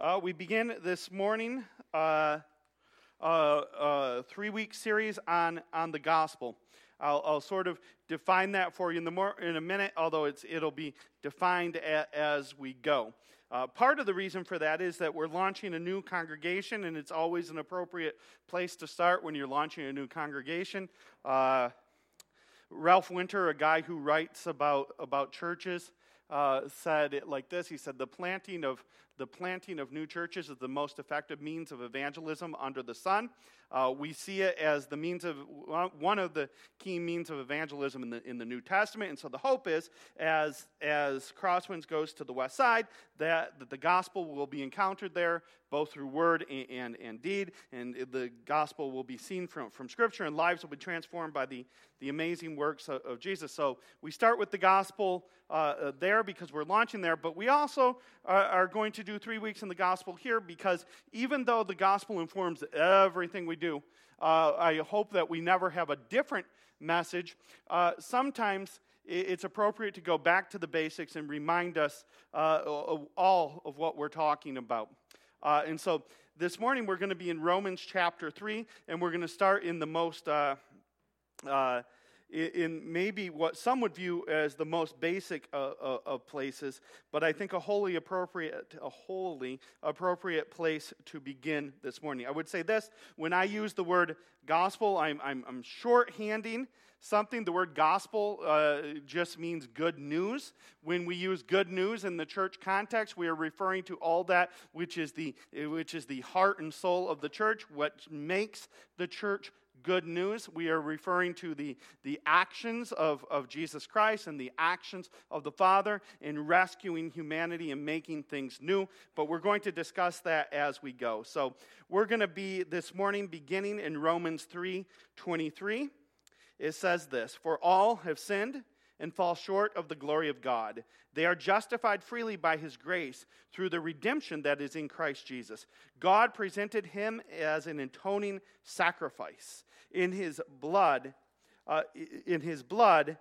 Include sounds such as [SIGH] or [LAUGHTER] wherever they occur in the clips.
Uh, we begin this morning uh, a, a three week series on, on the gospel. I'll, I'll, sort of define that for you in, the in a minute, although it's, it'll be defined a, as we go. Uh, part of the reason for that is that we're launching a new congregation, and it's always an appropriate place to start when you're launching a new congregation. Uh, Ralph Winter, a guy who writes about, about churches, uh, said it like this. He said, the planting, of, the planting of new churches is the most effective means of evangelism under the sun. Uh, we see it as the means of one of the key means of evangelism in the, in the New Testament. And so the hope is, as, as Crosswinds goes to the west side, that, that the gospel will be encountered there, both through word and, and, and deed, and the gospel will be seen from, from Scripture, and lives will be transformed by the, the amazing works of, of Jesus. So we start with the gospel uh, uh there because we're launching there, but we also are, are going to do three weeks in the gospel here because even though the gospel informs everything we do. Uh, I hope that we never have a different message. Uh, sometimes it's appropriate to go back to the basics and remind us uh, all of what we're talking about. Uh, and so this morning we're going to be in Romans chapter 3, and we're going to start in the most uh, uh, in maybe what some would view as the most basic uh, uh, of places, but I think a wholly appropriate, a wholly appropriate place to begin this morning. I would say this: when I use the word gospel, I'm, I'm, I'm shorthanding something. The word gospel uh, just means good news. When we use good news in the church context, we are referring to all that which is the which is the heart and soul of the church, what makes the church good news. We are referring to the, the actions of, of Jesus Christ and the actions of the Father in rescuing humanity and making things new. But we're going to discuss that as we go. So we're going to be this morning beginning in Romans 3 23. It says this For all have sinned and fall short of the glory of God. They are justified freely by his grace through the redemption that is in Christ Jesus. God presented him as an atoning sacrifice in his blood, uh, in his blood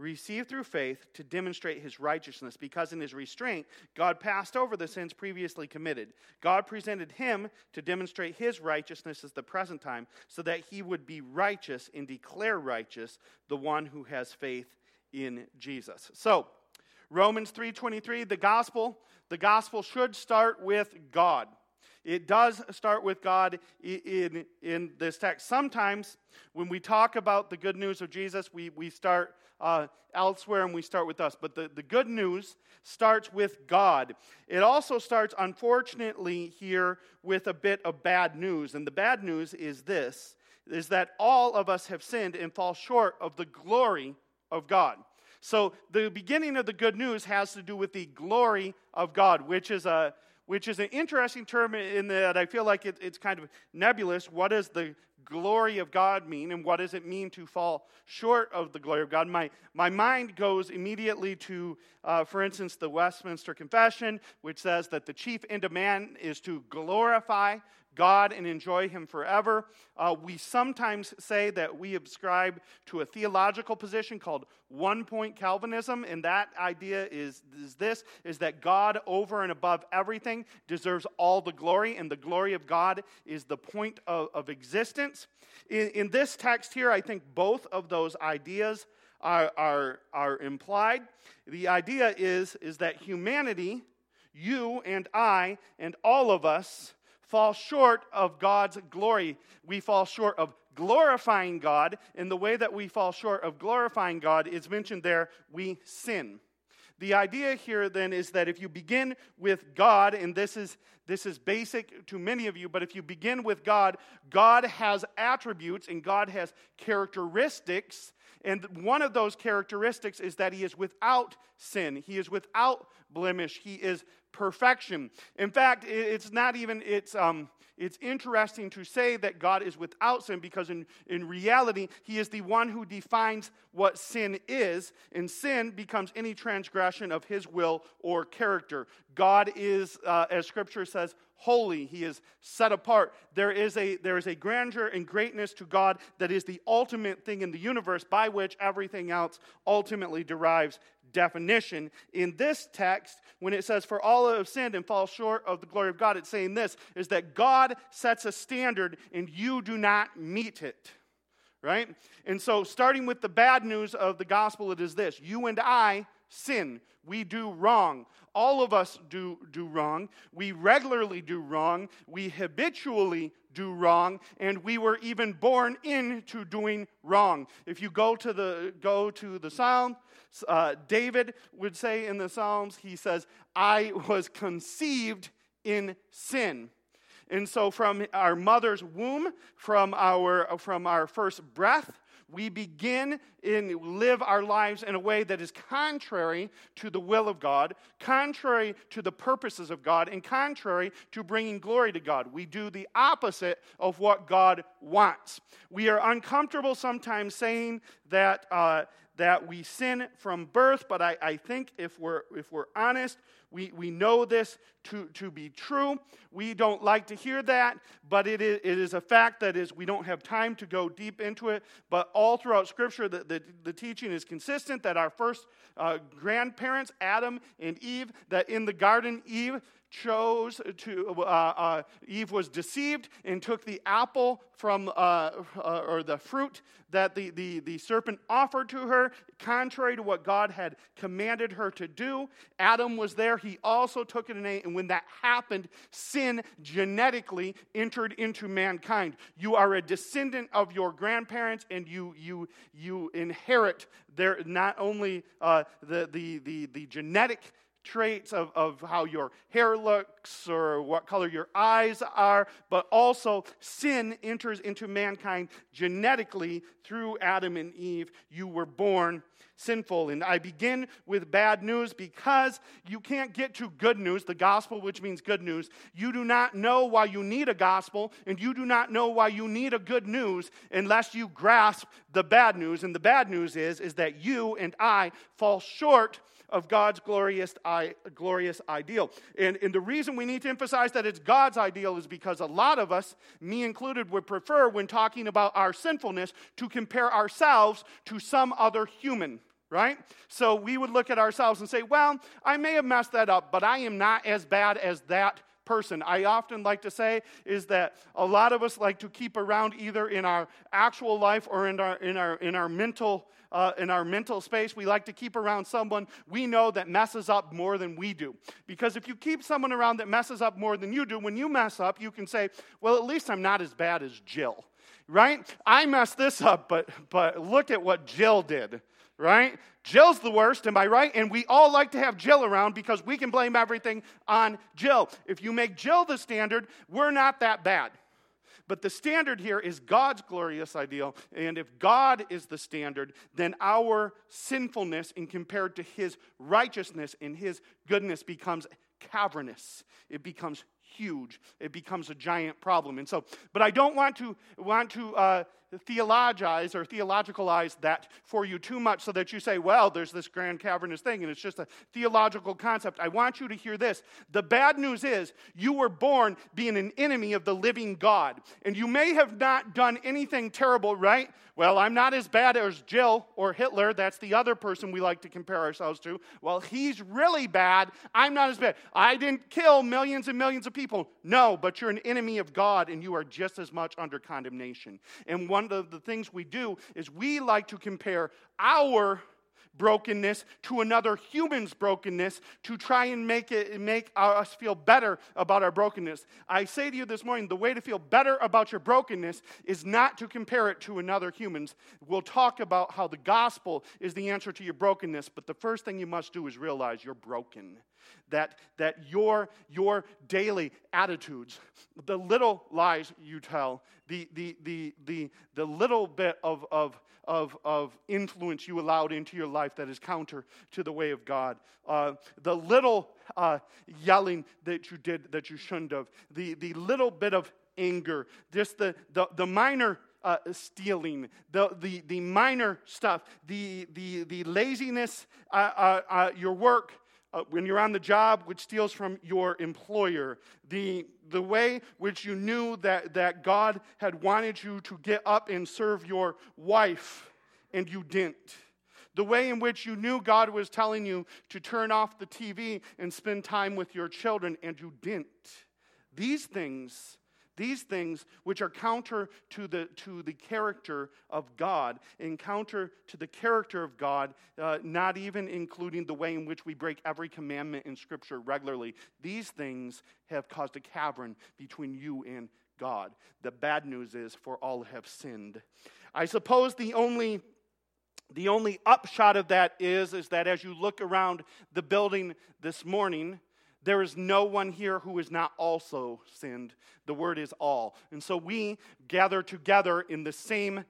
received through faith to demonstrate his righteousness because in his restraint God passed over the sins previously committed. God presented him to demonstrate his righteousness as the present time so that he would be righteous and declare righteous the one who has faith in Jesus. So, Romans 3:23 the gospel the gospel should start with God. It does start with God in, in this text. Sometimes when we talk about the good news of Jesus, we, we start uh, elsewhere and we start with us. But the, the good news starts with God. It also starts, unfortunately, here with a bit of bad news. And the bad news is this is that all of us have sinned and fall short of the glory of God. So the beginning of the good news has to do with the glory of God, which is a which is an interesting term in that I feel like it, it's kind of nebulous. What does the glory of God mean, and what does it mean to fall short of the glory of God? My, my mind goes immediately to, uh, for instance, the Westminster Confession, which says that the chief end of man is to glorify God and enjoy Him forever. Uh, we sometimes say that we ascribe to a theological position called one point Calvinism, and that idea is, is this is that God, over and above everything, deserves all the glory, and the glory of God is the point of, of existence. In, in this text here, I think both of those ideas are, are, are implied. The idea is, is that humanity, you and I, and all of us, fall short of God's glory. We fall short of glorifying God. And the way that we fall short of glorifying God is mentioned there we sin. The idea here then is that if you begin with God, and this is, this is basic to many of you, but if you begin with God, God has attributes and God has characteristics. And one of those characteristics is that He is without sin, He is without blemish, He is perfection. In fact, it's not even, it's, um, it's interesting to say that God is without sin because in, in reality, He is the one who defines what sin is, and sin becomes any transgression of His will or character. God is, uh, as Scripture says, holy. He is set apart. There is, a, there is a grandeur and greatness to God that is the ultimate thing in the universe by which everything else ultimately derives definition. In this text, when it says, For all have sinned and fall short of the glory of God, it's saying this is that God sets a standard and you do not meet it. Right? And so, starting with the bad news of the gospel, it is this you and I sin. We do wrong. All of us do, do wrong. We regularly do wrong. We habitually do wrong. And we were even born into doing wrong. If you go to the, go to the Psalm, uh, David would say in the Psalms, he says, I was conceived in sin. And so, from our mother's womb, from our, from our first breath, we begin and live our lives in a way that is contrary to the will of God, contrary to the purposes of God, and contrary to bringing glory to God. We do the opposite of what God wants. We are uncomfortable sometimes saying that. Uh, that we sin from birth, but I, I think if we're, if we're honest, we, we know this to, to be true. We don't like to hear that, but it is, it is a fact that is we don't have time to go deep into it. But all throughout Scripture, the, the, the teaching is consistent that our first uh, grandparents, Adam and Eve, that in the garden, Eve chose to, uh, uh, Eve was deceived and took the apple from, uh, uh, or the fruit that the, the, the serpent offered to her, contrary to what God had commanded her to do. Adam was there. He also took it and ate. And when that happened, sin genetically entered into mankind. You are a descendant of your grandparents, and you, you, you inherit their, not only uh, the, the, the, the genetic traits of, of how your hair looks or what color your eyes are, but also sin enters into mankind genetically through Adam and Eve. You were born sinful. And I begin with bad news because you can't get to good news, the gospel, which means good news. You do not know why you need a gospel, and you do not know why you need a good news unless you grasp the bad news. And the bad news is, is that you and I fall short of God's glorious, glorious ideal. And, and the reason we need to emphasize that it's God's ideal is because a lot of us, me included, would prefer when talking about our sinfulness to compare ourselves to some other human right? So we would look at ourselves and say, well, I may have messed that up, but I am not as bad as that person. I often like to say is that a lot of us like to keep around either in our actual life or in our, in our, in our mental uh, in our mental space, we like to keep around someone we know that messes up more than we do. Because if you keep someone around that messes up more than you do, when you mess up, you can say, well, at least I'm not as bad as Jill, right? I messed this up, but, but look at what Jill did, right? Jill's the worst, am I right? And we all like to have Jill around because we can blame everything on Jill. If you make Jill the standard, we're not that bad. But the standard here is God's glorious ideal. And if God is the standard, then our sinfulness, in compared to his righteousness and his goodness, becomes cavernous. It becomes huge. It becomes a giant problem. And so, but I don't want to want to uh, theologize or theologicalize that for you too much so that you say, well, there's this grand cavernous thing and it's just a theological concept. I want you to hear this. The bad news is you were born being an enemy of the living God. And you may have not done anything terrible, right? Well, I'm not as bad as Jill or Hitler. That's the other person we like to compare ourselves to. Well, he's really bad. I'm not as bad. I didn't kill millions and millions of people. No, but you're an enemy of God and you are just as much under condemnation. And one of the things we do is we like to compare our brokenness to another human's brokenness to try and make it make us feel better about our brokenness. I say to you this morning, the way to feel better about your brokenness is not to compare it to another human's. We'll talk about how the gospel is the answer to your brokenness, but the first thing you must do is realize you're broken. That, that your, your daily attitudes, the little lies you tell, the, the, the, the, the little bit of, of, of, of influence you allowed into your life that is counter to the way of God, uh, the little uh, yelling that you did that you shouldn't have, the, the little bit of anger, just the, the, the minor uh, stealing, the, the, the minor stuff, the, the, the laziness, uh, uh, uh your work, uh, when you're on the job, which steals from your employer, the, the way which you knew that, that God had wanted you to get up and serve your wife, and you didn't the way in which you knew God was telling you to turn off the TV and spend time with your children and you didn't. These things these things, which are counter to the, to the character of God, and counter to the character of God, uh, not even including the way in which we break every commandment in Scripture regularly, these things have caused a cavern between you and God. The bad news is, for all have sinned. I suppose the only the only upshot of that is, is that as you look around the building this morning, there is no one here who is not also sinned. The word is all. And so we gather together in the same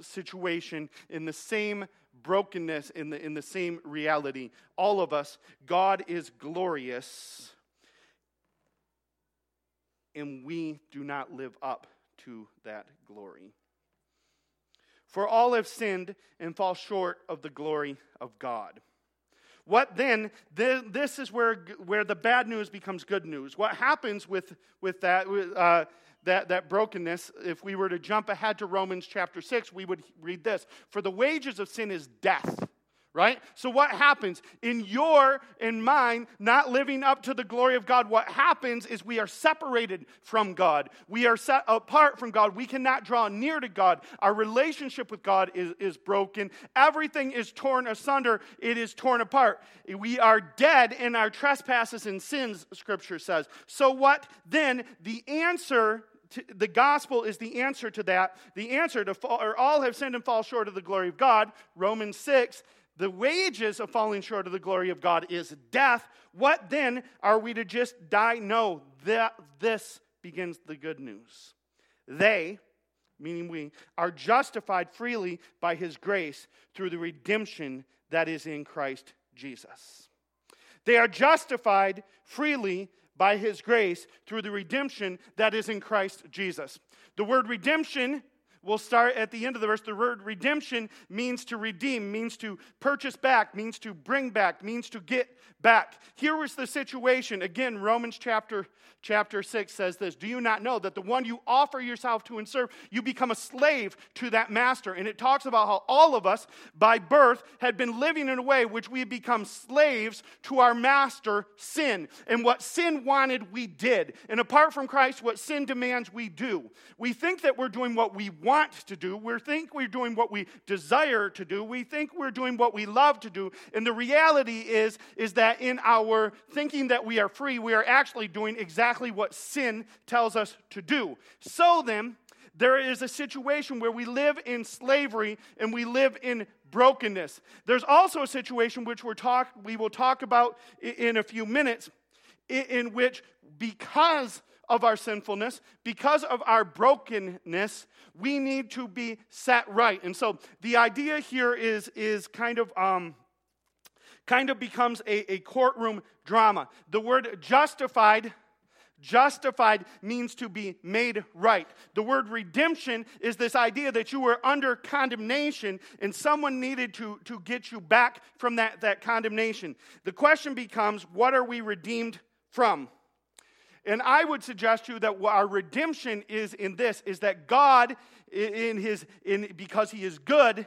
situation, in the same brokenness, in the, in the same reality. All of us, God is glorious, and we do not live up to that glory. For all have sinned and fall short of the glory of God. What then? This is where, where the bad news becomes good news. What happens with, with that, uh, that, that brokenness, if we were to jump ahead to Romans chapter 6, we would read this For the wages of sin is death right? So, what happens in your and mine not living up to the glory of God? What happens is we are separated from God. We are set apart from God. We cannot draw near to God. Our relationship with God is, is broken. Everything is torn asunder, it is torn apart. We are dead in our trespasses and sins, Scripture says. So, what then? The answer the gospel is the answer to that. The answer to fall, or all have sinned and fall short of the glory of God. Romans 6 the wages of falling short of the glory of God is death. What then? Are we to just die? No, that, this begins the good news. They, meaning we, are justified freely by his grace through the redemption that is in Christ Jesus. They are justified freely by his grace through the redemption that is in Christ Jesus. The word redemption We'll start at the end of the verse. The word redemption means to redeem, means to purchase back, means to bring back, means to get back. Here was the situation. Again, Romans chapter, chapter 6 says this Do you not know that the one you offer yourself to and serve, you become a slave to that master? And it talks about how all of us, by birth, had been living in a way which we had become slaves to our master, sin. And what sin wanted, we did. And apart from Christ, what sin demands, we do. We think that we're doing what we want want to do. We think we're doing what we desire to do. We think we're doing what we love to do. And the reality is, is that in our thinking that we are free, we are actually doing exactly what sin tells us to do. So then, there is a situation where we live in slavery and we live in brokenness. There's also a situation which we're talk, we will talk about in a few minutes, in which because of our sinfulness, because of our brokenness, we need to be set right. And so the idea here is, is kind of. Um, kind of becomes a, a courtroom drama. The word justified Justified means to be made right. The word redemption is this idea that you were under condemnation and someone needed to, to get you back from that, that condemnation. The question becomes what are we redeemed from? And I would suggest to you that our redemption is in this is that God in his in because he is good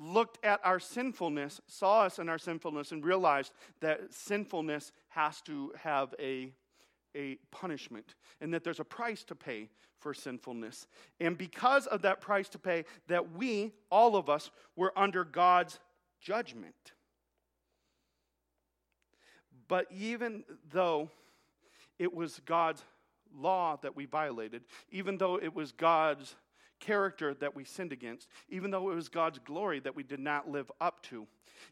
looked at our sinfulness, saw us in our sinfulness and realized that sinfulness has to have a a punishment and that there's a price to pay for sinfulness. And because of that price to pay that we all of us were under God's judgment. But even though it was God's law that we violated, even though it was God's character that we sinned against, even though it was God's glory that we did not live up to,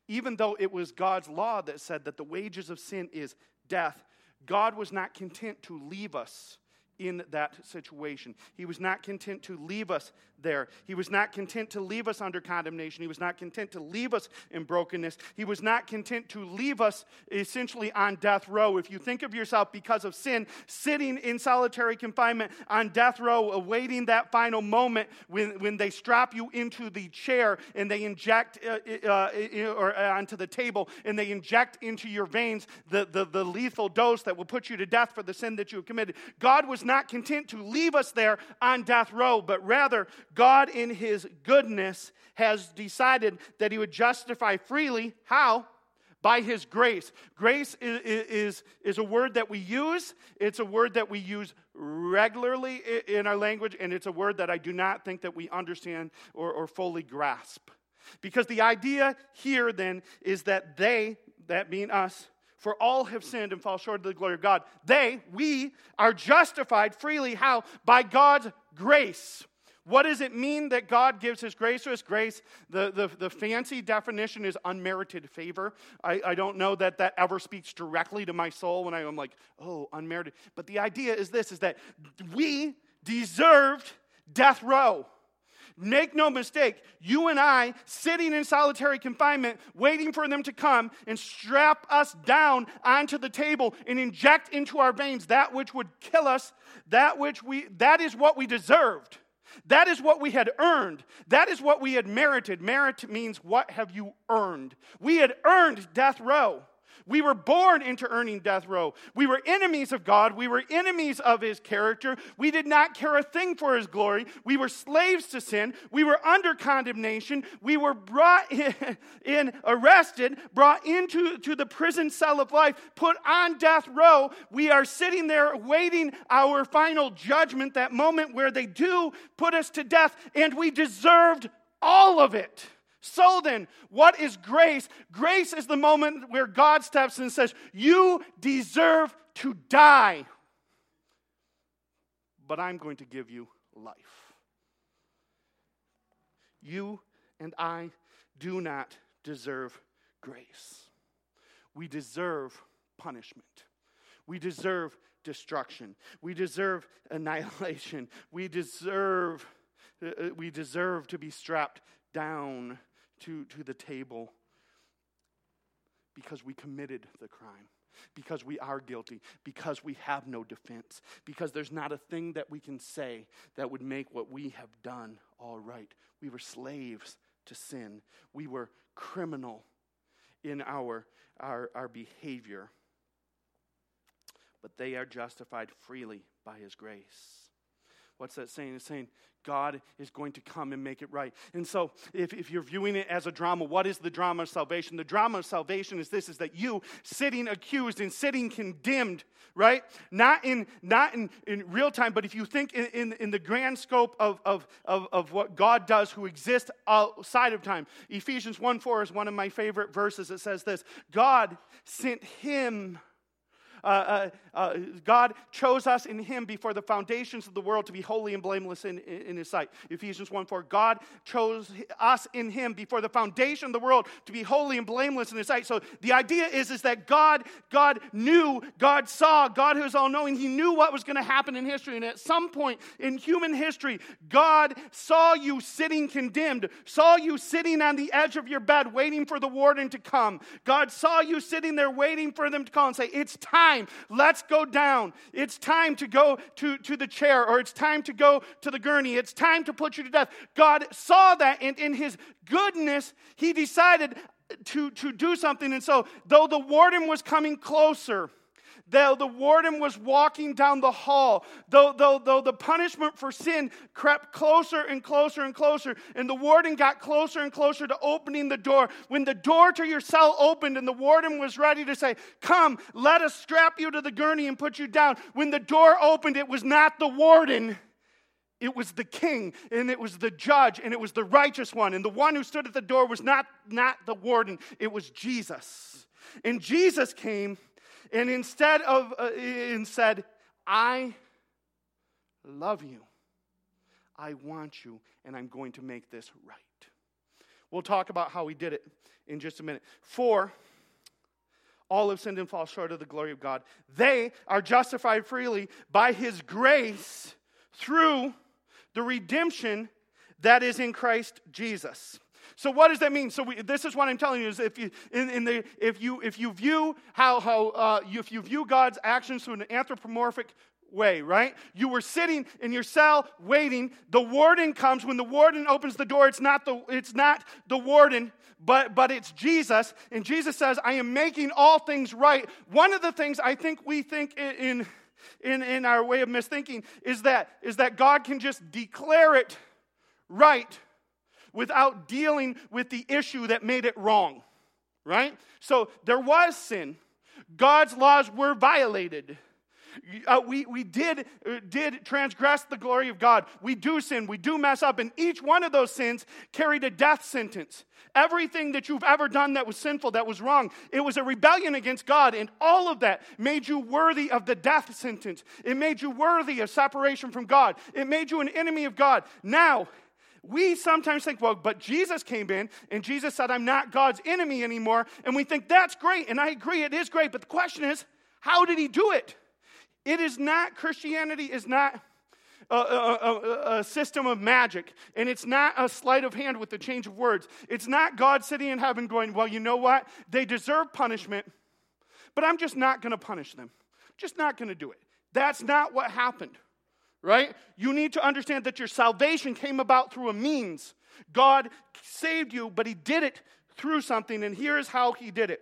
even though it was God's law that said that the wages of sin is death, God was not content to leave us in that situation. He was not content to leave us there. He was not content to leave us under condemnation. He was not content to leave us in brokenness. He was not content to leave us essentially on death row. If you think of yourself because of sin, sitting in solitary confinement on death row, awaiting that final moment when, when they strap you into the chair and they inject, uh, uh, uh or uh, onto the table, and they inject into your veins the, the, the lethal dose that will put you to death for the sin that you have committed. God was not content to leave us there on death row, but rather God, in his goodness, has decided that he would justify freely. How? by his grace. Grace is, is, is, a word that we use, it's a word that we use regularly in our language, and it's a word that I do not think that we understand or, or fully grasp. Because the idea here then is that they, that being us, for all have sinned and fall short of the glory of God. They, we, are justified freely. How? By God's grace. What does it mean that God gives His grace to us? Grace, the, the, the fancy definition is unmerited favor. I, I don't know that that ever speaks directly to my soul when I'm like, oh, unmerited. But the idea is this is that we deserved death row. Make no mistake, you and I, sitting in solitary confinement, waiting for them to come and strap us down onto the table and inject into our veins that which would kill us, that which we, that is what we deserved. That is what we had earned. That is what we had merited. Merit means what have you earned? We had earned death row. We were born into earning death row. We were enemies of God. We were enemies of his character. We did not care a thing for his glory. We were slaves to sin. We were under condemnation. We were brought in, [LAUGHS] in arrested, brought into to the prison cell of life, put on death row. We are sitting there waiting our final judgment, that moment where they do put us to death, and we deserved all of it. So then, what is grace? Grace is the moment where God steps in and says, You deserve to die, but I'm going to give you life. You and I do not deserve grace. We deserve punishment. We deserve destruction. We deserve annihilation. We deserve, uh, uh we deserve to be strapped down to, to the table because we committed the crime, because we are guilty, because we have no defense, because there's not a thing that we can say that would make what we have done all right. We were slaves to sin, we were criminal in our, our, our behavior. But they are justified freely by his grace. What's that saying? It's saying God is going to come and make it right. And so, if, if you're viewing it as a drama, what is the drama of salvation? The drama of salvation is this is that you sitting accused and sitting condemned, right? Not in not in, in real time, but if you think in, in, in the grand scope of, of, of, of what God does who exists outside of time. Ephesians 1 4 is one of my favorite verses. It says this God sent him uh, uh, uh, God chose us in Him before the foundations of the world to be holy and blameless in, in, His sight. Ephesians 1 4. God chose us in Him before the foundation of the world to be holy and blameless in His sight. So the idea is, is that God, God knew, God saw, God who is all knowing, He knew what was going to happen in history. And at some point in human history, God saw you sitting condemned, saw you sitting on the edge of your bed waiting for the warden to come. God saw you sitting there waiting for them to call and say, It's time time. Let's go down. It's time to go to, to the chair, or it's time to go to the gurney. It's time to put you to death. God saw that, and in his goodness, he decided to, to do something. And so, though the warden was coming closer, Though the warden was walking down the hall, though, though, though the punishment for sin crept closer and closer and closer, and the warden got closer and closer to opening the door, when the door to your cell opened and the warden was ready to say, Come, let us strap you to the gurney and put you down, when the door opened, it was not the warden. It was the king, and it was the judge, and it was the righteous one. And the one who stood at the door was not, not the warden, it was Jesus. And Jesus came and instead of uh, and said, I love you. I want you, and I'm going to make this right. We'll talk about how he did it in just a minute. For all have sinned and fall short of the glory of God. They are justified freely by his grace through the redemption that is in Christ Jesus. So what does that mean? So we, this is what I'm telling you is if you in, in the if you if you view how how uh, you, if you view God's actions through an anthropomorphic way, right? You were sitting in your cell waiting. The warden comes. When the warden opens the door, it's not the, it's not the warden, but, but it's Jesus. And Jesus says, I am making all things right. One of the things I think we think in, in, in our way of misthinking is that, is that God can just declare it right without dealing with the issue that made it wrong, right? So there was sin. God's laws were violated. Uh, we we did, uh, did transgress the glory of God. We do sin. We do mess up. And each one of those sins carried a death sentence. Everything that you've ever done that was sinful, that was wrong, it was a rebellion against God. And all of that made you worthy of the death sentence. It made you worthy of separation from God. It made you an enemy of God. Now, we sometimes think, well, but Jesus came in and Jesus said, I'm not God's enemy anymore. And we think that's great. And I agree, it is great. But the question is, how did he do it? It is not, Christianity is not a, a, a, system of magic, and it's not a sleight of hand with the change of words. It's not God sitting in heaven going, Well, you know what? They deserve punishment, but I'm just not going to punish them. Just not going to do it. That's not what happened, right? You need to understand that your salvation came about through a means. God saved you, but He did it through something, and here's how He did it.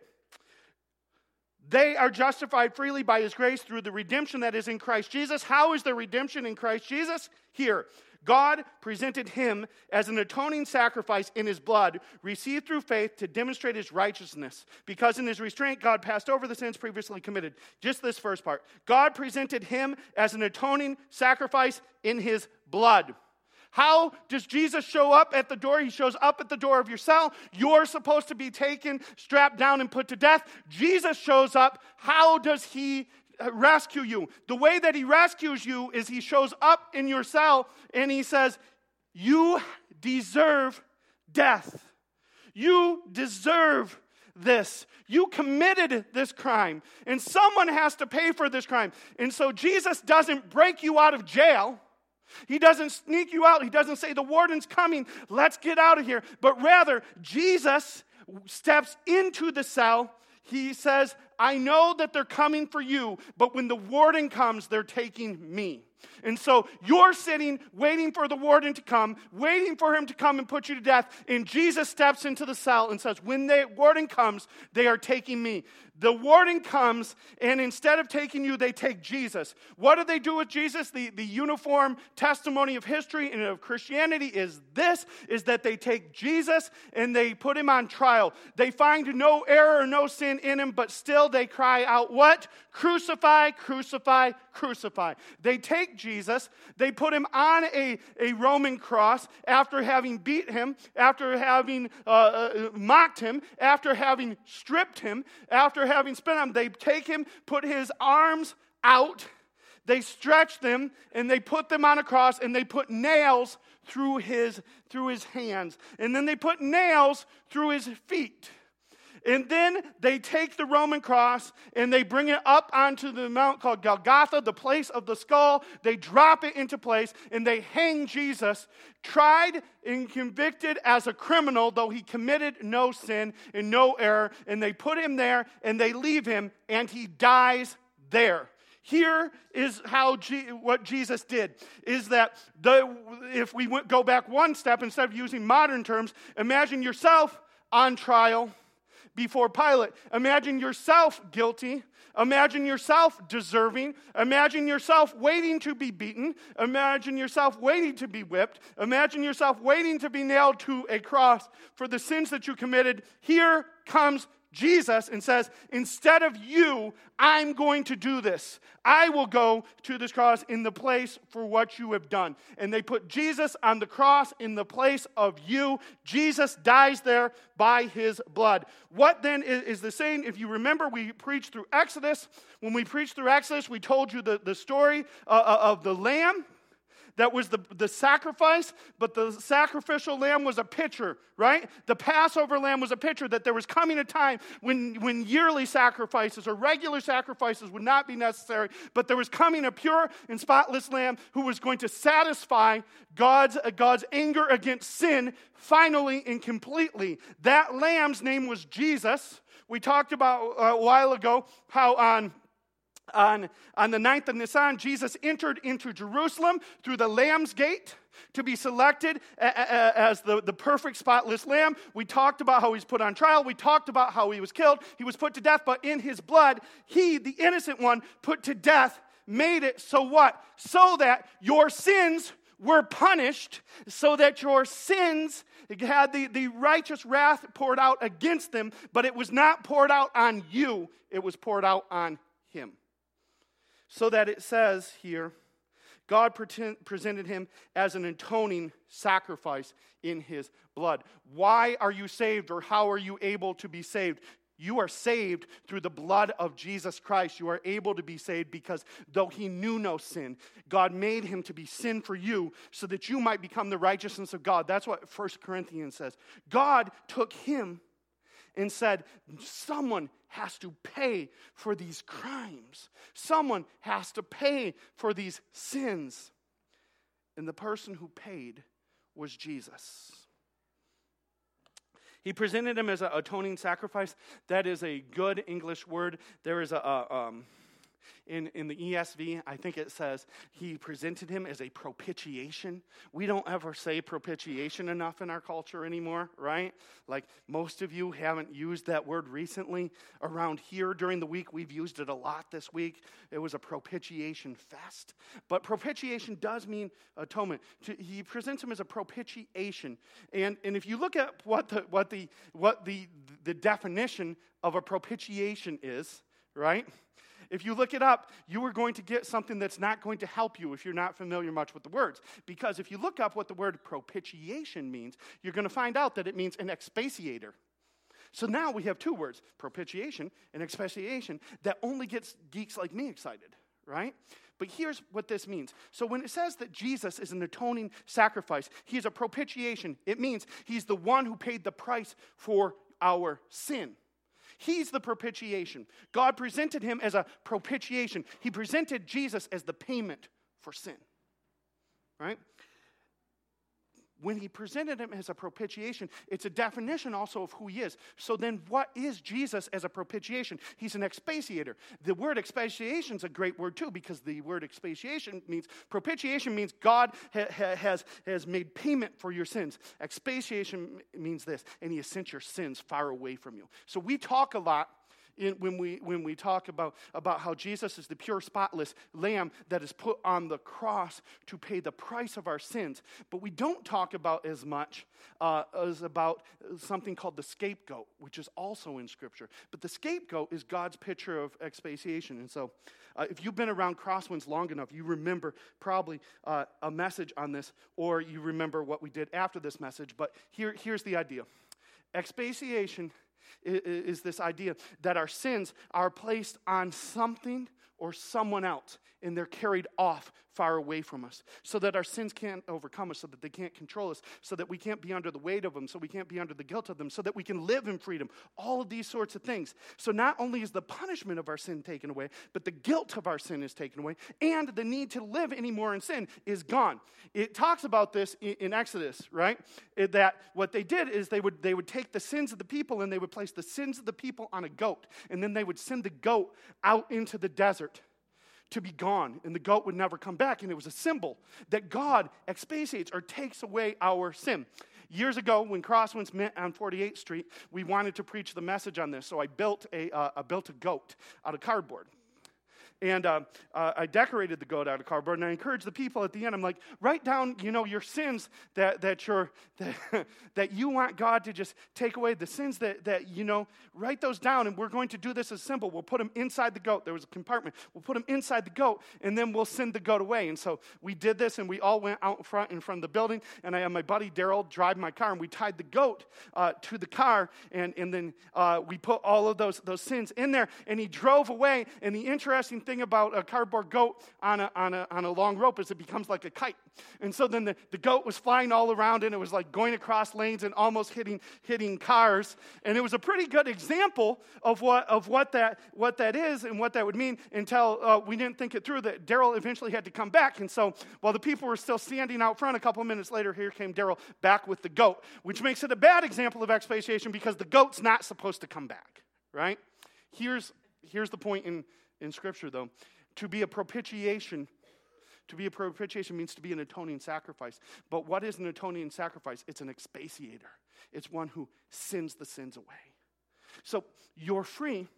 They are justified freely by his grace through the redemption that is in Christ Jesus. How is the redemption in Christ Jesus? Here, God presented him as an atoning sacrifice in his blood, received through faith to demonstrate his righteousness. Because in his restraint, God passed over the sins previously committed. Just this first part God presented him as an atoning sacrifice in his blood. How does Jesus show up at the door? He shows up at the door of your cell. You're supposed to be taken, strapped down, and put to death. Jesus shows up. How does he Uh, rescue you? The way that he rescues you is he shows up in your cell and he says, You deserve death. You deserve this. You committed this crime, and someone has to pay for this crime. And so Jesus doesn't break you out of jail. He doesn't sneak you out. He doesn't say, The warden's coming, let's get out of here. But rather, Jesus steps into the cell. He says, I know that they're coming for you, but when the warden comes, they're taking me. And so you're sitting, waiting for the warden to come, waiting for him to come and put you to death. And Jesus steps into the cell and says, When the warden comes, they are taking me. The warden comes, and instead of taking you, they take Jesus. What do they do with Jesus? The, the uniform testimony of history and of Christianity is this is that they take Jesus and they put him on trial. They find no error, no sin in him, but still they cry out, What? Crucify, crucify, crucify. They take Jesus, they put him on a, a Roman cross after having beat him, after having uh, uh, mocked him, after having stripped him, after having spit on him. They take him, put his arms out, they stretch them, and they put them on a cross, and they put nails through his, through his hands. And then they put nails through his feet. And then they take the Roman cross and they bring it up onto the mount called Golgotha, the place of the skull. They drop it into place and they hang Jesus, tried and convicted as a criminal, though he committed no sin and no error. And they put him there and they leave him and he dies there. Here is how G- what Jesus did is that the, if we go back one step instead of using modern terms, imagine yourself on trial before Pilate. Imagine yourself guilty. Imagine yourself deserving. Imagine yourself waiting to be beaten. Imagine yourself waiting to be whipped. Imagine yourself waiting to be nailed to a cross for the sins that you committed. Here comes Jesus and says, Instead of you, I'm going to do this. I will go to this cross in the place for what you have done. And they put Jesus on the cross in the place of you. Jesus dies there by his blood. What then is the saying? If you remember, we preached through Exodus. When we preached through Exodus, we told you the, the story uh, uh of the lamb that was the, the sacrifice, but the sacrificial lamb was a picture, right? The Passover lamb was a picture that there was coming a time when, when yearly sacrifices or regular sacrifices would not be necessary, but there was coming a pure and spotless lamb who was going to satisfy God's, God's anger against sin finally and completely. That lamb's name was Jesus. We talked about uh, a while ago how on on, on the ninth of Nisan, Jesus entered into Jerusalem through the Lamb's Gate to be selected as the, the perfect spotless lamb. We talked about how he's put on trial. We talked about how he was killed. He was put to death, but in his blood, he, the innocent one, put to death, made it so what? So that your sins were punished so that your sins had the, the righteous wrath poured out against them, but it was not poured out on you, it was poured out on him. So that it says here, God pretend, presented him as an atoning sacrifice in his blood. Why are you saved, or how are you able to be saved? You are saved through the blood of Jesus Christ. You are able to be saved because though he knew no sin, God made him to be sin for you so that you might become the righteousness of God. That's what 1 Corinthians says. God took him and said, Someone has to pay for these crimes, someone has to pay for these sins. And the person who paid was Jesus. He presented him as an atoning sacrifice. That is a good English word. There is a, a um, in, in the ESV, I think it says he presented him as a propitiation. We don't ever say propitiation enough in our culture anymore, right? Like most of you haven't used that word recently. Around here during the week, we've used it a lot this week. It was a propitiation fest. But propitiation does mean atonement. He presents him as a propitiation. And, and if you look at what the, what the, what the, the definition of a propitiation is, right? If you look it up, you are going to get something that's not going to help you if you're not familiar much with the words. Because if you look up what the word propitiation means, you're going to find out that it means an expiator. So now we have two words, propitiation and expiation, that only gets geeks like me excited, right? But here's what this means. So when it says that Jesus is an atoning sacrifice, he's a propitiation. It means he's the one who paid the price for our sin. He's the propitiation. God presented him as a propitiation. He presented Jesus as the payment for sin. Right? When he presented him as a propitiation, it's a definition also of who he is. So then, what is Jesus as a propitiation? He's an expiator. The word expiation is a great word too, because the word expiation means propitiation means God ha- ha- has, has made payment for your sins. Expiation means this, and he has sent your sins far away from you. So we talk a lot in, when, we, when we talk about, about how Jesus is the pure, spotless lamb that is put on the cross to pay the price of our sins. But we don't talk about as much uh, as about something called the scapegoat, which is also in Scripture. But the scapegoat is God's picture of expiation. And so, uh, if you've been around Crosswinds long enough, you remember probably uh, a message on this, or you remember what we did after this message. But here, here's the idea expiation is this idea that our sins are placed on something or someone else, and they're carried off far away from us so that our sins can't overcome us, so that they can't control us, so that we can't be under the weight of them, so we can't be under the guilt of them, so that we can live in freedom. All of these sorts of things. So not only is the punishment of our sin taken away, but the guilt of our sin is taken away, and the need to live anymore in sin is gone. It talks about this in, Exodus, right? that what they did is they would, they would take the sins of the people and they would place the sins of the people on a goat, and then they would send the goat out into the desert to be gone, and the goat would never come back. And it was a symbol that God expiates or takes away our sin. Years ago, when Crosswinds met on 48th Street, we wanted to preach the message on this, so I built a, uh, I built a goat out of cardboard. And uh, uh, I decorated the goat out of cardboard, and I encouraged the people at the end. I'm like, write down, you know, your sins that that you're [LAUGHS] that, that you want God to just take away. The sins that that you know, write those down, and we're going to do this as simple. We'll put them inside the goat. There was a compartment. We'll put them inside the goat, and then we'll send the goat away. And so we did this, and we all went out in front in front of the building. And I had my buddy Daryl drive my car, and we tied the goat uh, to the car, and and then uh, we put all of those those sins in there, and he drove away. And the interesting thing thing about a cardboard goat on a, on a, on a long rope is it becomes like a kite. And so then the, the goat was flying all around and it was like going across lanes and almost hitting, hitting cars. And it was a pretty good example of what, of what, that, what that is and what that would mean until uh, we didn't think it through that Daryl eventually had to come back. And so while the people were still standing out front, a couple minutes later, here came Daryl back with the goat, which makes it a bad example of expiation because the goat's not supposed to come back, right? Here's, here's the point in in Scripture, though. To be a propitiation, to be a propitiation means to be an atoning sacrifice. But what is an atoning sacrifice? It's an expiator, it's one who sins the sins away. So you're free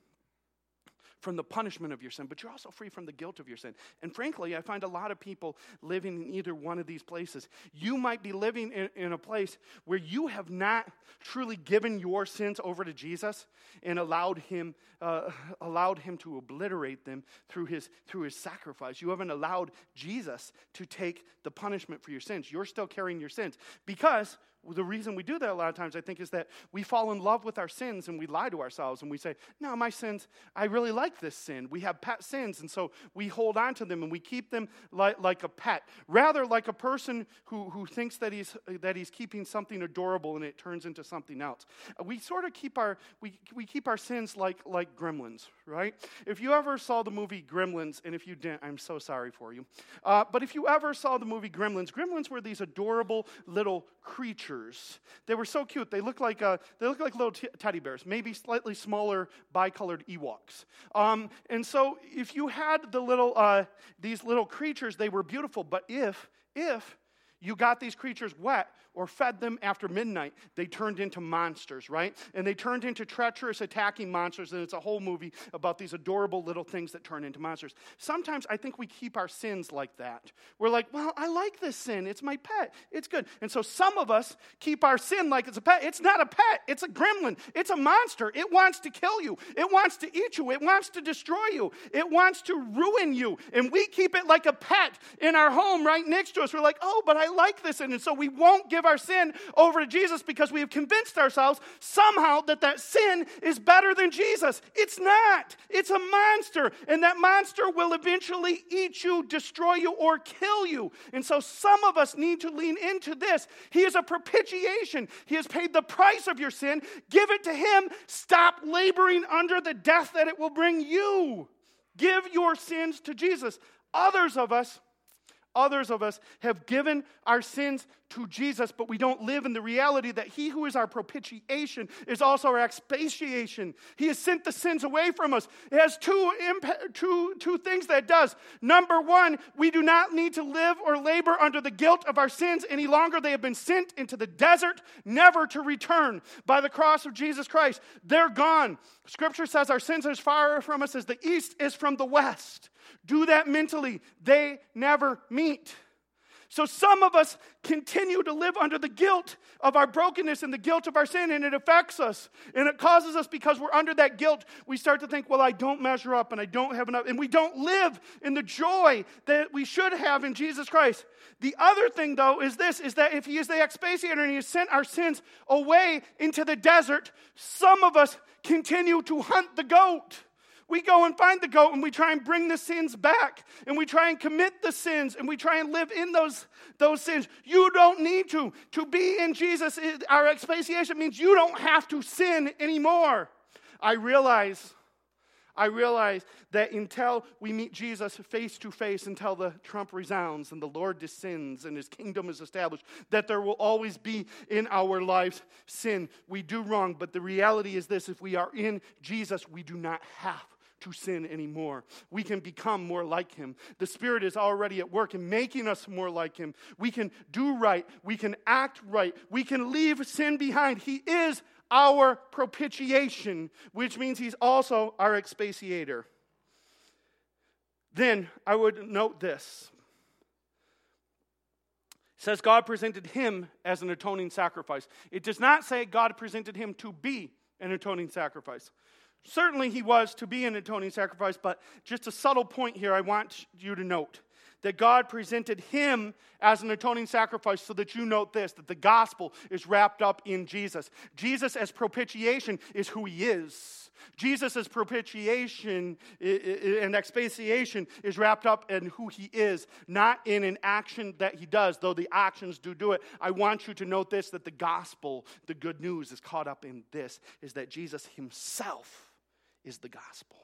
from the punishment of your sin, but you're also free from the guilt of your sin. And frankly, I find a lot of people living in either one of these places. You might be living in, in a place where you have not truly given your sins over to Jesus and allowed him, uh, allowed him to obliterate them through his, through his sacrifice. You haven't allowed Jesus to take the punishment for your sins. You're still carrying your sins because the reason we do that a lot of times, I think, is that we fall in love with our sins and we lie to ourselves and we say, No, my sins, I really like this sin. We have pet sins, and so we hold on to them and we keep them like, like a pet. Rather, like a person who, who thinks that he's, that he's keeping something adorable and it turns into something else. We sort of keep our, we, we keep our sins like, like gremlins, right? If you ever saw the movie Gremlins, and if you didn't, I'm so sorry for you. Uh, but if you ever saw the movie Gremlins, Gremlins were these adorable little creatures creatures. They were so cute. They looked like, uh, they looked like little t- teddy bears, maybe slightly smaller bicolored Ewoks. Um, and so if you had the little, uh, these little creatures, they were beautiful. But if, if you got these creatures wet or fed them after midnight, they turned into monsters, right? And they turned into treacherous, attacking monsters, and it's a whole movie about these adorable little things that turn into monsters. Sometimes I think we keep our sins like that. We're like, well, I like this sin. It's my pet. It's good. And so some of us keep our sin like it's a pet. It's not a pet, it's a gremlin, it's a monster. It wants to kill you, it wants to eat you, it wants to destroy you, it wants to ruin you. And we keep it like a pet in our home right next to us. We're like, oh, but I like this. And so we won't give our sin over to Jesus because we have convinced ourselves somehow that that sin is better than Jesus. It's not. It's a monster. And that monster will eventually eat you, destroy you, or kill you. And so some of us need to lean into this. He is a propitiation, He has paid the price of your sin. Give it to Him. Stop laboring under the death that it will bring you. Give your sins to Jesus. Others of us Others of us have given our sins to Jesus, but we don't live in the reality that He who is our propitiation is also our expiation. He has sent the sins away from us. It has two, impa- two, two things that does. Number one, we do not need to live or labor under the guilt of our sins any longer. They have been sent into the desert, never to return by the cross of Jesus Christ. They're gone. Scripture says our sins are as far from us as the east is from the west. Do that mentally. They never meet. So some of us continue to live under the guilt of our brokenness and the guilt of our sin, and it affects us. And it causes us, because we're under that guilt, we start to think, well, I don't measure up and I don't have enough. And we don't live in the joy that we should have in Jesus Christ. The other thing, though, is this is that if He is the expiator and He has sent our sins away into the desert, some of us continue to hunt the goat. We go and find the goat and we try and bring the sins back and we try and commit the sins and we try and live in those, those sins. You don't need to. To be in Jesus, our expiation means you don't have to sin anymore. I realize, I realize that until we meet Jesus face to face, until the trump resounds and the Lord descends and his kingdom is established, that there will always be in our lives sin. We do wrong, but the reality is this if we are in Jesus, we do not have to sin anymore. We can become more like Him. The Spirit is already at work in making us more like Him. We can do right. We can act right. We can leave sin behind. He is our propitiation, which means He's also our expiator. Then I would note this. It says God presented him as an atoning sacrifice. It does not say God presented him to be an atoning sacrifice. Certainly, he was to be an atoning sacrifice, but just a subtle point here I want you to note that God presented him as an atoning sacrifice so that you note this that the gospel is wrapped up in Jesus. Jesus, as propitiation, is who he is. Jesus, as propitiation and expiation, is wrapped up in who he is, not in an action that he does, though the actions do do it. I want you to note this that the gospel, the good news, is caught up in this is that Jesus himself is the gospel.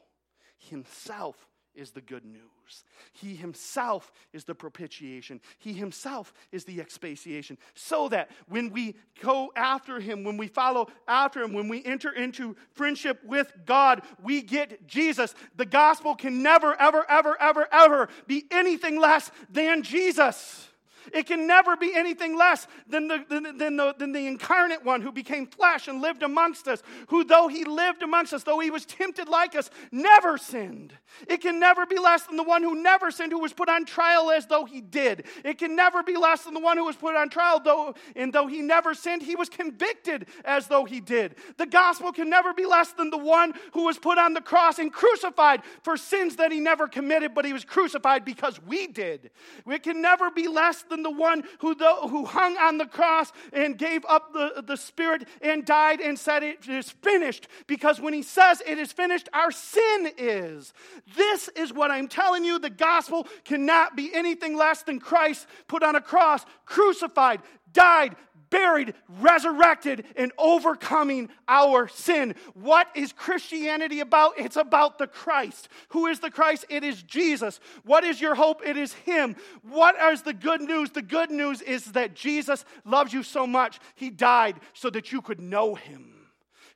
Himself is the good news. He himself is the propitiation. He himself is the expiation. So that when we go after him, when we follow after him, when we enter into friendship with God, we get Jesus. The gospel can never, ever, ever, ever, ever be anything less than Jesus. It can never be anything less than the, than, than, the, than the incarnate one who became flesh and lived amongst us, who, though he lived amongst us, though he was tempted like us, never sinned. It can never be less than the one who never sinned, who was put on trial as though he did. It can never be less than the one who was put on trial, though, and though he never sinned, he was convicted as though he did. The gospel can never be less than the one who was put on the cross and crucified for sins that he never committed, but he was crucified because we did. It can never be less than the one who, the, who hung on the cross and gave up the, the Spirit and died and said, It is finished. Because when he says it is finished, our sin is. This is what I'm telling you. The gospel cannot be anything less than Christ put on a cross, crucified, died, buried, resurrected, and overcoming our sin. What is Christianity about? It's about the Christ. Who is the Christ? It is Jesus. What is your hope? It is Him. What is the good news? The good news is that Jesus loves you so much, He died so that you could know Him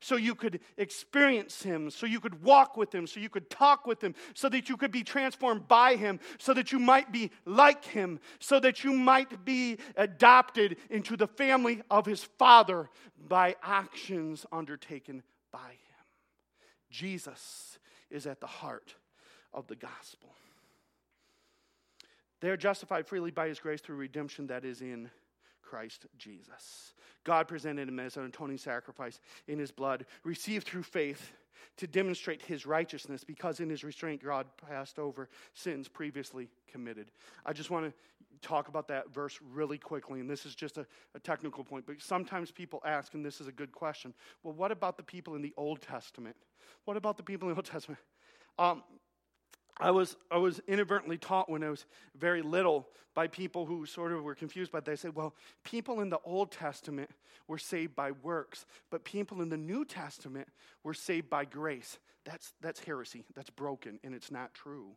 so you could experience Him, so you could walk with Him, so you could talk with Him, so that you could be transformed by Him, so that you might be like Him, so that you might be adopted into the family of His Father by actions undertaken by Him. Jesus is at the heart of the gospel. They are justified freely by His grace through redemption that is in Christ Jesus. God presented him as an atoning sacrifice in his blood, received through faith to demonstrate his righteousness because in his restraint God passed over sins previously committed. I just want to talk about that verse really quickly, and this is just a, a, technical point, but sometimes people ask, and this is a good question well, what about the people in the Old Testament? What about the people in the Old Testament? Um, I was, I was inadvertently taught when I was very little by people who sort of were confused by. They said, well, people in the Old Testament were saved by works, but people in the New Testament were saved by grace. That's, that's heresy. That's broken, and it's not true,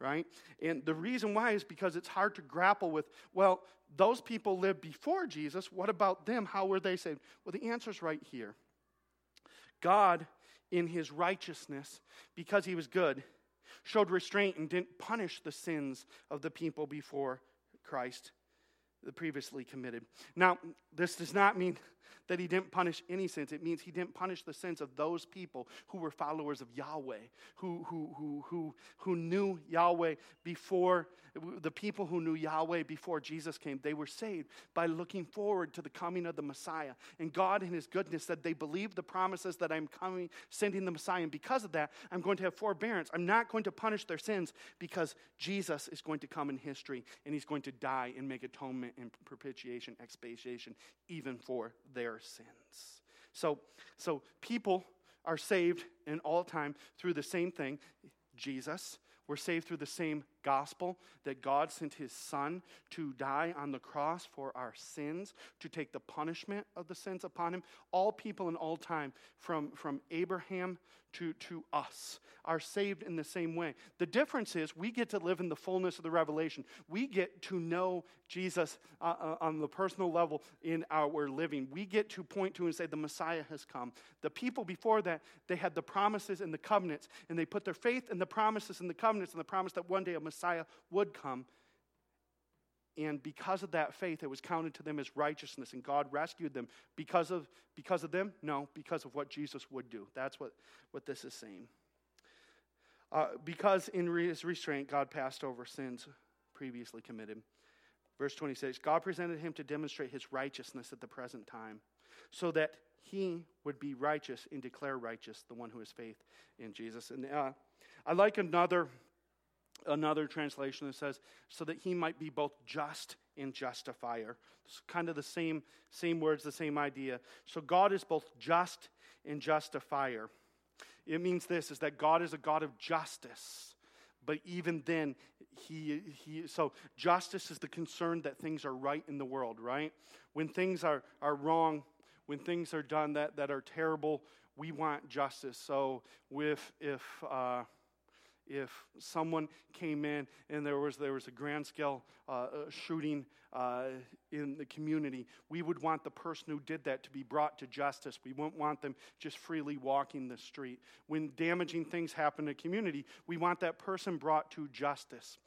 right? And the reason why is because it's hard to grapple with, well, those people lived before Jesus. What about them? How were they saved? Well, the answer's right here. God, in his righteousness, because he was good, showed restraint and didn't punish the sins of the people before Christ, the previously committed. Now, this does not mean that he didn't punish any sins. It means he didn't punish the sins of those people who were followers of Yahweh, who, who, who, who, who knew Yahweh before, the people who knew Yahweh before Jesus came. They were saved by looking forward to the coming of the Messiah. And God, in his goodness, said they believed the promises that I'm coming, sending the Messiah. And because of that, I'm going to have forbearance. I'm not going to punish their sins because Jesus is going to come in history and he's going to die and make atonement and propitiation, expiation, even for their their sins. So, so people are saved in all time through the same thing Jesus. We're saved through the same gospel that God sent his son to die on the cross for our sins, to take the punishment of the sins upon him. All people in all time, from, from Abraham to, to us, are saved in the same way. The difference is we get to live in the fullness of the revelation. We get to know Jesus uh, uh, on the personal level in our living. We get to point to and say, the Messiah has come. The people before that, they had the promises and the covenants, and they put their faith in the promises and the covenants and the promise that one day a Messiah Messiah would come. And because of that faith, it was counted to them as righteousness, and God rescued them. Because of, because of them? No, because of what Jesus would do. That's what, what this is saying. Uh, because in his restraint, God passed over sins previously committed. Verse 26 God presented him to demonstrate his righteousness at the present time, so that he would be righteous and declare righteous the one who has faith in Jesus. And uh, I like another another translation that says, so that he might be both just and justifier. It's kind of the same, same words, the same idea. So God is both just and justifier. It means this is that God is a God of justice. But even then, he, he so justice is the concern that things are right in the world, right? When things are, are wrong, when things are done that, that are terrible, we want justice. So if if uh, if someone came in and there was, there was a grand scale uh, uh, shooting uh, in the community, we would want the person who did that to be brought to justice. We wouldn't want them just freely walking the street. When damaging things happen in a community, we want that person brought to justice.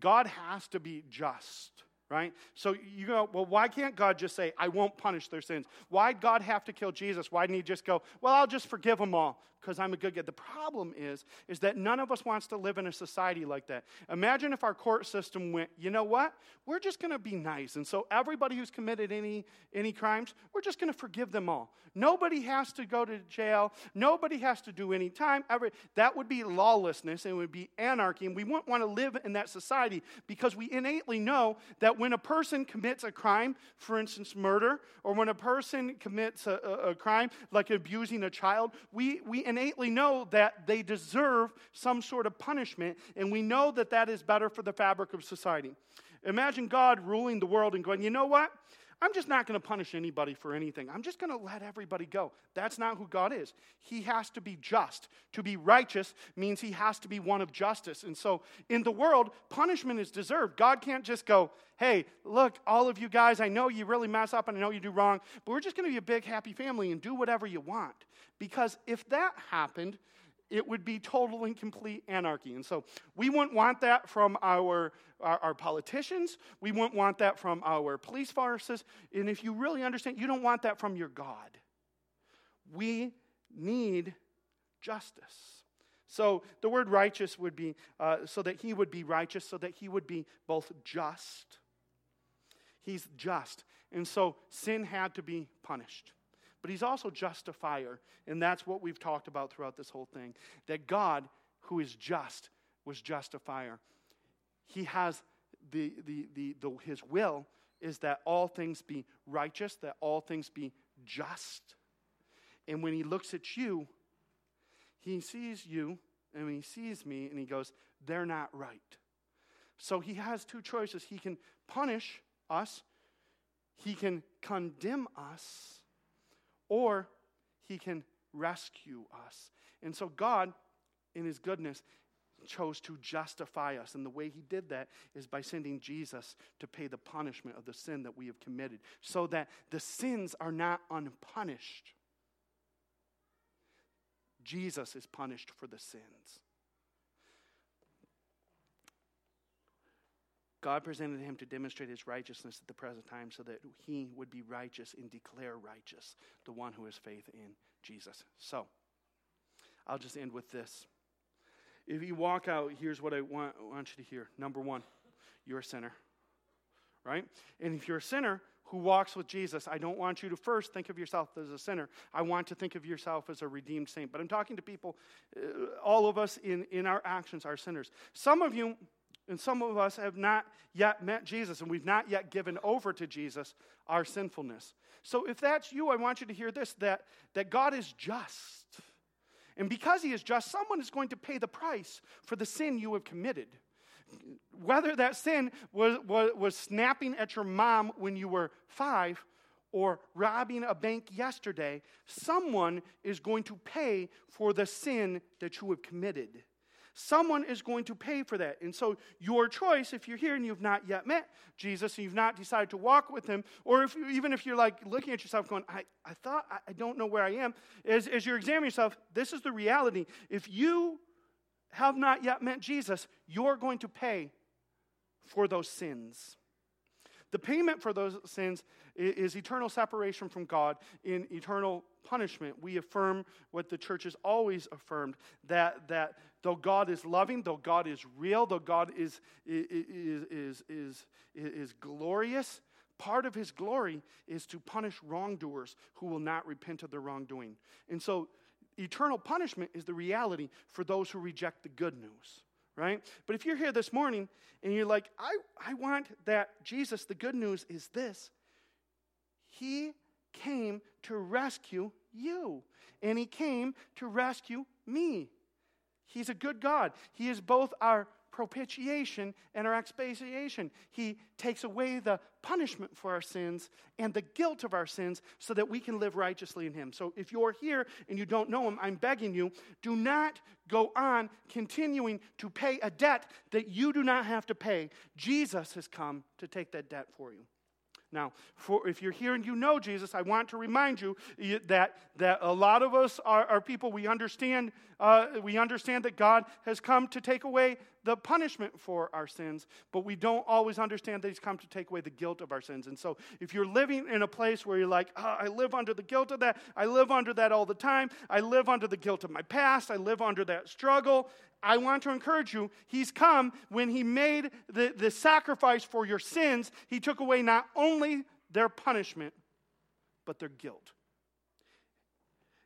God has to be just. right? So you go, well, why can't God just say, I won't punish their sins? Why'd God have to kill Jesus? Why didn't he just go, well, I'll just forgive them all because I'm a good guy? The problem is, is that none of us wants to live in a society like that. Imagine if our court system went, you know what? We're just going to be nice. And so everybody who's committed any, any crimes, we're just going to forgive them all. Nobody has to go to jail. Nobody has to do any time. Every, that would be lawlessness and it would be anarchy. And we wouldn't want to live in that society because we innately know that when a person commits a crime, for instance, murder, or when a person commits a, a, a crime like abusing a child, we, we innately know that they deserve some sort of punishment, and we know that that is better for the fabric of society. Imagine God ruling the world and going, you know what? I'm just not going to punish anybody for anything. I'm just going to let everybody go. That's not who God is. He has to be just. To be righteous means he has to be one of justice. And so in the world, punishment is deserved. God can't just go, hey, look, all of you guys, I know you really mess up and I know you do wrong, but we're just going to be a big, happy family and do whatever you want. Because if that happened, it would be total and complete anarchy. And so we wouldn't want that from our, our, our, politicians. We wouldn't want that from our police forces. And if you really understand, you don't want that from your God. We need justice. So the word righteous would be uh, so that he would be righteous, so that he would be both just. He's just. And so sin had to be punished but he's also justifier. And that's what we've talked about throughout this whole thing that God, who is just, was justifier. He has the, the, the, the, his will is that all things be righteous, that all things be just. And when he looks at you, he sees you, and he sees me, and he goes, they're not right. So he has two choices. He can punish us, he can condemn us, or he can rescue us. And so God, in his goodness, chose to justify us. And the way he did that is by sending Jesus to pay the punishment of the sin that we have committed, so that the sins are not unpunished. Jesus is punished for the sins. God presented him to demonstrate his righteousness at the present time so that he would be righteous and declare righteous the one who has faith in Jesus. So, I'll just end with this. If you walk out, here's what I want, want you to hear. Number one, you're a sinner, right? And if you're a sinner who walks with Jesus, I don't want you to first think of yourself as a sinner. I want to think of yourself as a redeemed saint. But I'm talking to people, uh, all of us in, in our actions are sinners. Some of you, and some of us have not yet met Jesus and we've not yet given over to Jesus our sinfulness. So if that's you, I want you to hear this that, that God is just. And because He is just, someone is going to pay the price for the sin you have committed. Whether that sin was, was, was snapping at your mom when you were five or robbing a bank yesterday, someone is going to pay for the sin that you have committed. Someone is going to pay for that. And so, your choice, if you're here and you've not yet met Jesus and you've not decided to walk with him, or if even if you're like looking at yourself going, I, I thought, I, I don't know where I am, as, as you're examining yourself, this is the reality. If you have not yet met Jesus, you're going to pay for those sins. The payment for those sins is eternal separation from God in eternal punishment. We affirm what the church has always affirmed that, that though God is loving, though God is real, though God is, is, is, is, is glorious, part of his glory is to punish wrongdoers who will not repent of their wrongdoing. And so eternal punishment is the reality for those who reject the good news right? But if you're here this morning and you're like, I, I want that Jesus, the good news is this He came to rescue you, and He came to rescue me. He's a good God. He is both our propitiation and our expiation. He takes away the punishment for our sins and the guilt of our sins so that we can live righteously in Him. So if you're here and you don't know Him, I'm begging you, do not go on continuing to pay a debt that you do not have to pay. Jesus has come to take that debt for you. Now, for, if you're here and you know Jesus, I want to remind you that, that a lot of us are, are people, we understand, uh, we understand that God has come to take away the punishment for our sins, but we don't always understand that He's come to take away the guilt of our sins. And so, if you're living in a place where you're like, oh, I live under the guilt of that, I live under that all the time, I live under the guilt of my past, I live under that struggle, I want to encourage you, He's come when He made the, the sacrifice for your sins, He took away not only their punishment, but their guilt.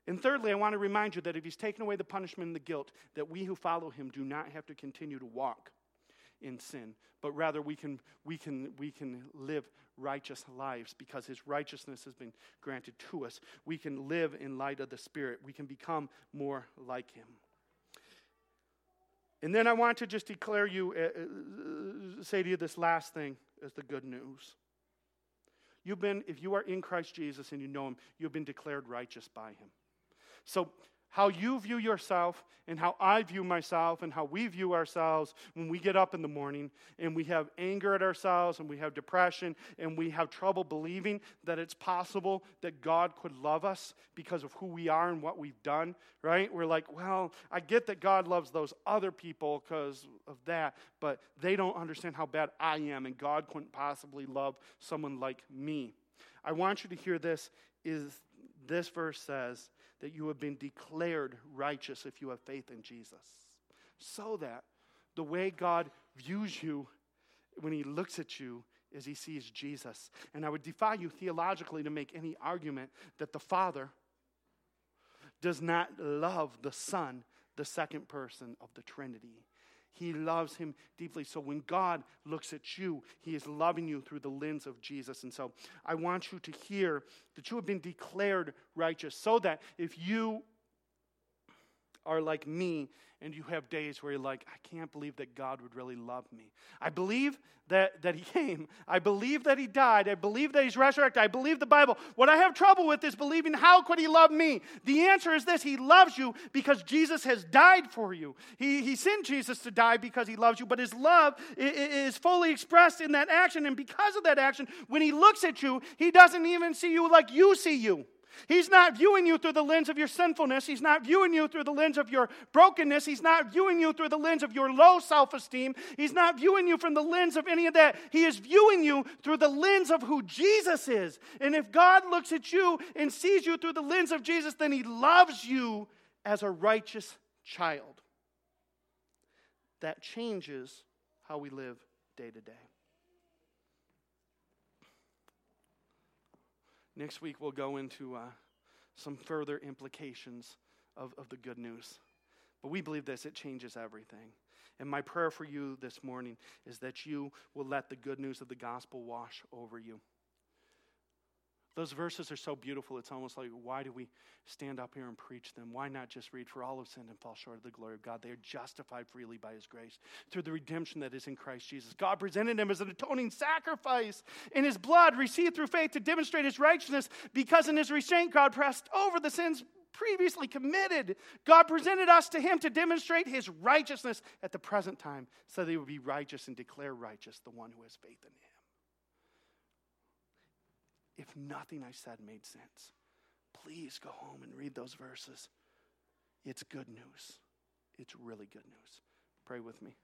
And thirdly, I want to remind you that if He's taken away the punishment and the guilt, that we who follow Him do not have to continue to walk in sin, but rather we can, we can, we can live righteous lives because His righteousness has been granted to us. We can live in light of the Spirit, we can become more like Him. And then I want to just declare you, uh, uh, say to you this last thing as the good news. You've been, if you are in Christ Jesus and you know Him, you've been declared righteous by Him. So how you view yourself and how I view myself and how we view ourselves when we get up in the morning and we have anger at ourselves and we have depression and we have trouble believing that it's possible that God could love us because of who we are and what we've done, right? We're like, well, I get that God loves those other people because of that, but they don't understand how bad I am and God couldn't possibly love someone like me. I want you to hear this is this verse says that you have been declared righteous if you have faith in Jesus. So that the way God views you when he looks at you is he sees Jesus. And I would defy you theologically to make any argument that the Father does not love the Son, the second person of the Trinity. He loves him deeply. So when God looks at you, he is loving you through the lens of Jesus. And so I want you to hear that you have been declared righteous so that if you are like me and you have days where you're like, I can't believe that God would really love me. I believe that, that He [LAUGHS] came. I believe that He died. I believe that He's resurrected. I believe the Bible. What I have trouble with is believing how could He love me? The answer is this He loves you because Jesus has died for you. He, he sent Jesus to die because He loves you, but His love is fully expressed in that action. And because of that action, when He looks at you, He doesn't even see you like you see you. He's not viewing you through the lens of your sinfulness. He's not viewing you through the lens of your brokenness. He's not viewing you through the lens of your low self esteem. He's not viewing you from the lens of any of that. He is viewing you through the lens of who Jesus is. And if God looks at you and sees you through the lens of Jesus, then He loves you as a righteous child. That changes how we live day to day. Next week, we'll go into uh, some further implications of, of the good news. But we believe this, it changes everything. And my prayer for you this morning is that you will let the good news of the gospel wash over you. Those verses are so beautiful, it's almost like, why do we stand up here and preach them? Why not just read, For all have sinned and fall short of the glory of God? They are justified freely by His grace through the redemption that is in Christ Jesus. God presented Him as an atoning sacrifice in His blood, received through faith to demonstrate His righteousness, because in His restraint, God pressed over the sins previously committed. God presented us to Him to demonstrate His righteousness at the present time, so that He would be righteous and declare righteous the one who has faith in Him if nothing I said made sense, please go home and read those verses. It's good news. It's really good news. Pray with me.